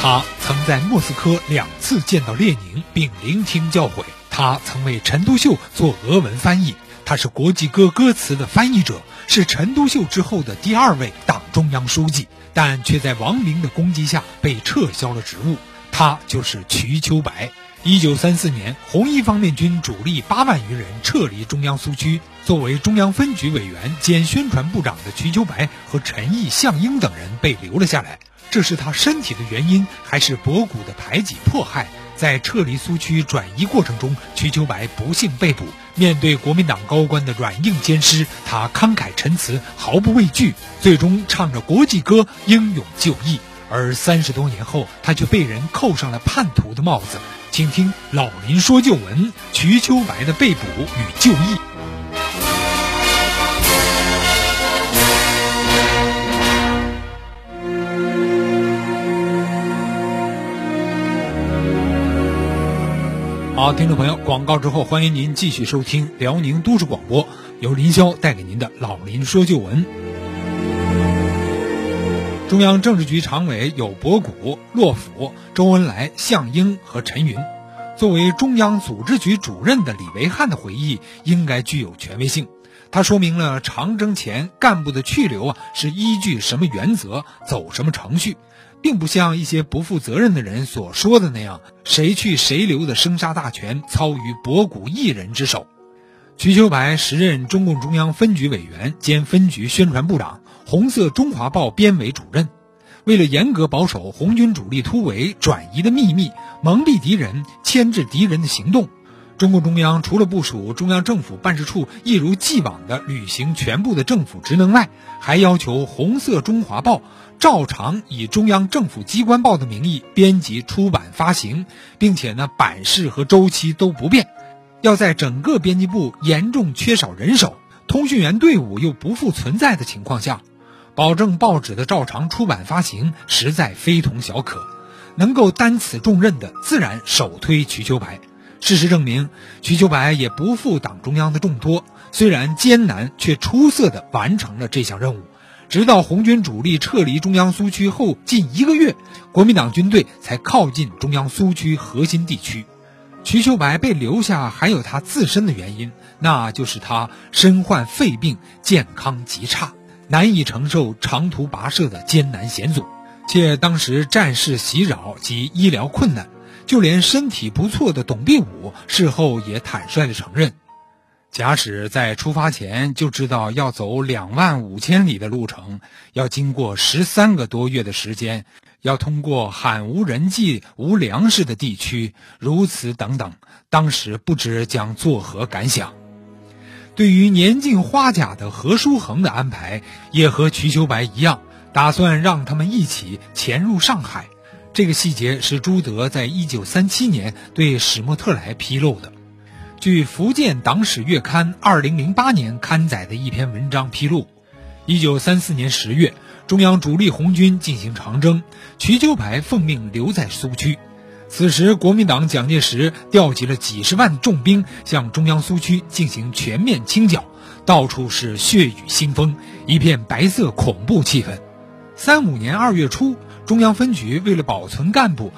他曾在莫斯科两次见到列宁，并聆听教诲。他曾为陈独秀做俄文翻译。他是国际歌歌词的翻译者，是陈独秀之后的第二位党中央书记，但却在王明的攻击下被撤销了职务。他就是瞿秋白。一九三四年，红一方面军主力八万余人撤离中央苏区，作为中央分局委员兼宣传部长的瞿秋白和陈毅、项英等人被留了下来。这是他身体的原因，还是博古的排挤迫害？在撤离苏区转移过程中，瞿秋白不幸被捕。面对国民党高官的软硬兼施，他慷慨陈词，毫不畏惧，最终唱着国际歌英勇就义。而三十多年后，他却被人扣上了叛徒的帽子。请听老林说旧闻：瞿秋白的被捕与就义。好，听众朋友，广告之后，欢迎您继续收听辽宁都市广播，由林霄带给您的老林说旧闻。中央政治局常委有博古、洛甫、周恩来、项英和陈云。作为中央组织局主任的李维汉的回忆应该具有权威性。他说明了长征前干部的去留啊是依据什么原则、走什么程序，并不像一些不负责任的人所说的那样，谁去谁留的生杀大权操于博古一人之手。瞿秋白时任中共中央分局委员兼分局宣传部长。红色中华报编委主任，为了严格保守红军主力突围转移的秘密，蒙蔽敌人、牵制敌人的行动，中共中央除了部署中央政府办事处一如既往地履行全部的政府职能外，还要求红色中华报照常以中央政府机关报的名义编辑、出版、发行，并且呢版式和周期都不变，要在整个编辑部严重缺少人手、通讯员队伍又不复存在的情况下。保证报纸的照常出版发行，实在非同小可。能够担此重任的，自然首推瞿秋白。事实证明，瞿秋白也不负党中央的重托，虽然艰难，却出色地完成了这项任务。直到红军主力撤离中央苏区后近一个月，国民党军队才靠近中央苏区核心地区。瞿秋白被留下，还有他自身的原因，那就是他身患肺病，健康极差。难以承受长途跋涉的艰难险阻，且当时战事袭扰及医疗困难，就连身体不错的董必武事后也坦率地承认，假使在出发前就知道要走两万五千里的路程，要经过十三个多月的时间，要通过罕无人迹、无粮食的地区，如此等等，当时不知将作何感想。对于年近花甲的何书衡的安排，也和瞿秋白一样，打算让他们一起潜入上海。这个细节是朱德在一九三七年对史沫特莱披露的。据《福建党史月刊》二零零八年刊载的一篇文章披露，一九三四年十月，中央主力红军进行长征，瞿秋白奉命留在苏区。此时，国民党蒋介石调集了几十万重兵，向中央苏区进行全面清剿，到处是血雨腥风，一片白色恐怖气氛。三五年二月初，中央分局为了保存干部，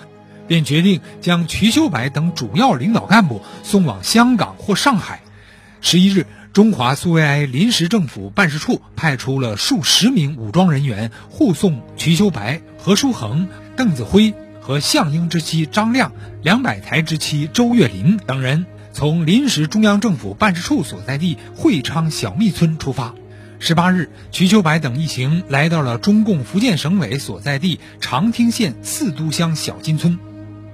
便决定将瞿秋白等主要领导干部送往香港或上海。十一日，中华苏维埃临时政府办事处派出了数十名武装人员护送瞿秋白、何书衡、邓子恢。和项英之妻张亮、梁百台之妻周月林等人从临时中央政府办事处所在地会昌小密村出发。十八日，瞿秋白等一行来到了中共福建省委所在地长汀县四都乡小金村。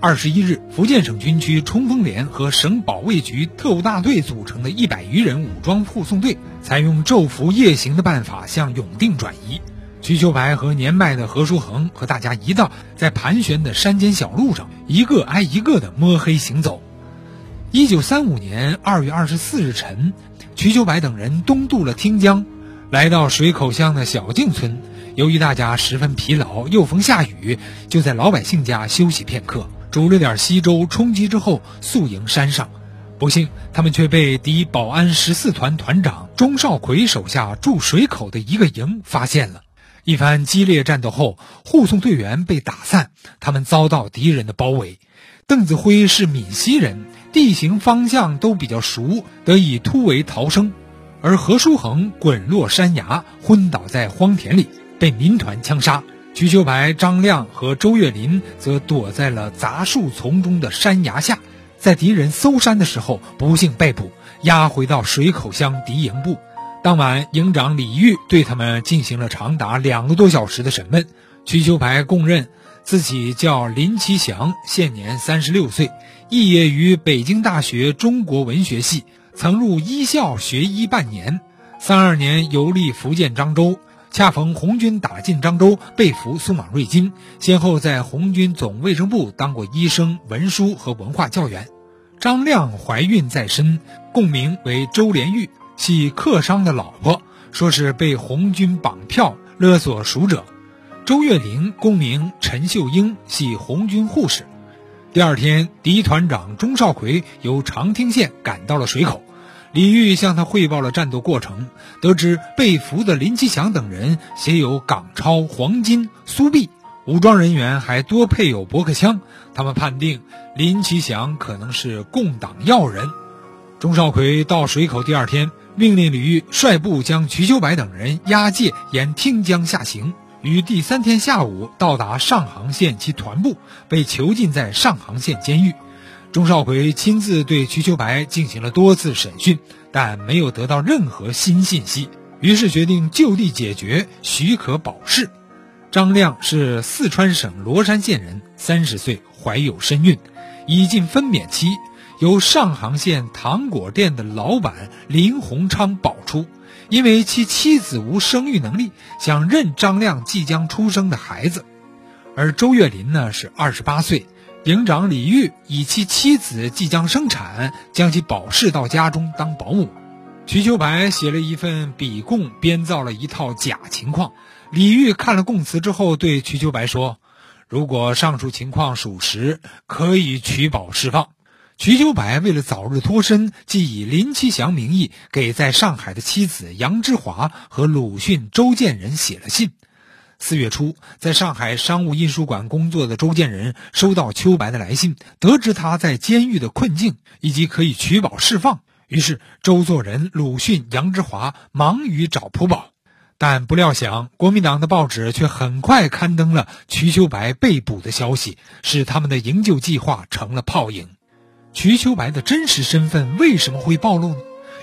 二十一日，福建省军区冲锋连和省保卫局特务大队组成的一百余人武装护送队，采用昼伏夜行的办法向永定转移。瞿秋白和年迈的何书衡和大家一道，在盘旋的山间小路上，一个挨一个的摸黑行走。一九三五年二月二十四日晨，瞿秋白等人东渡了汀江，来到水口乡的小径村。由于大家十分疲劳，又逢下雨，就在老百姓家休息片刻，煮了点稀粥充饥之后，宿营山上。不幸，他们却被敌保安十四团团长钟少奎手下驻水口的一个营发现了。一番激烈战斗后，护送队员被打散，他们遭到敌人的包围。邓子恢是闽西人，地形方向都比较熟，得以突围逃生。而何书恒滚落山崖，昏倒在荒田里，被民团枪杀。瞿秋白、张亮和周岳林则躲在了杂树丛中的山崖下，在敌人搜山的时候不幸被捕，押回到水口乡敌营部。当晚，营长李玉对他们进行了长达两个多小时的审问。瞿秋白供认自己叫林其祥，现年三十六岁，肄业于北京大学中国文学系。曾入医校学医半年，三二年游历福建漳州，恰逢红军打进漳州，被俘送往瑞金，先后在红军总卫生部当过医生、文书和文化教员。张亮怀孕在身，共名为周连玉，系客商的老婆，说是被红军绑票勒索赎者。周月玲共名陈秀英，系红军护士。第二天，敌团长钟少奎由长汀县赶到了水口。李玉向他汇报了战斗过程，得知被俘的林其祥等人携有港钞、黄金、苏币，武装人员还多配有驳壳枪。他们判定林其祥可能是共党要人。钟少奎到水口第二天，命令李玉率部将瞿秋白等人押解沿汀江下行。于第三天下午到达上杭县其团部，被囚禁在上杭县监狱。钟少奎亲自对瞿秋白进行了多次审讯，但没有得到任何新信息，于是决定就地解决，许可保释。张亮是四川省罗山县人，三十岁，怀有身孕，已近分娩期，由上杭县糖果店的老板林洪昌保出。因为其妻子无生育能力，想认张亮即将出生的孩子，而周岳林呢是二十八岁，营长李玉以其妻子即将生产，将其保释到家中当保姆。瞿秋白写了一份笔供，编造了一套假情况。李玉看了供词之后，对瞿秋白说：“如果上述情况属实，可以取保释放。”瞿秋白为了早日脱身，即以林其祥名义给在上海的妻子杨之华和鲁迅、周建人写了信。四月初，在上海商务印书馆工作的周建人收到秋白的来信，得知他在监狱的困境以及可以取保释放，于是周作人、鲁迅、杨之华忙于找朴宝，但不料想国民党的报纸却很快刊登了瞿秋白被捕的消息，使他们的营救计划成了泡影。瞿秋白的真实身份为什么会暴露呢？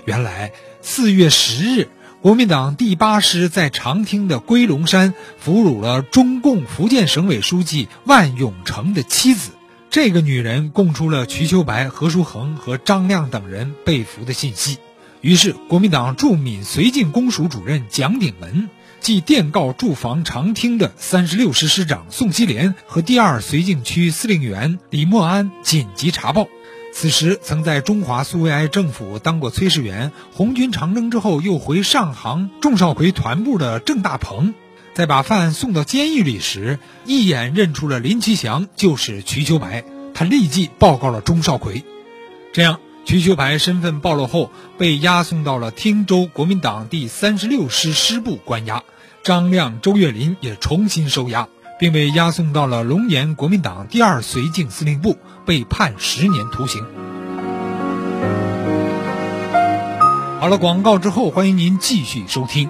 原来四月十日，国民党第八师在长汀的归龙山俘虏了中共福建省委书记万永成的妻子。这个女人供出了瞿秋白、何书衡和张亮等人被俘的信息。于是，国民党驻闽绥靖公署主任蒋鼎文即电告驻防长汀的三十六师师长宋希濂和第二绥靖区司令员李默安紧急查报。此时，曾在中华苏维埃政府当过炊事员，红军长征之后又回上杭仲少奎团部的郑大鹏，在把饭送到监狱里时，一眼认出了林其祥就是瞿秋白，他立即报告了钟少奎。这样，瞿秋白身份暴露后，被押送到了汀州国民党第三十六师师部关押，张亮、周岳林也重新收押。并被押送到了龙岩国民党第二绥靖司令部，被判十年徒刑。好了，广告之后，欢迎您继续收听。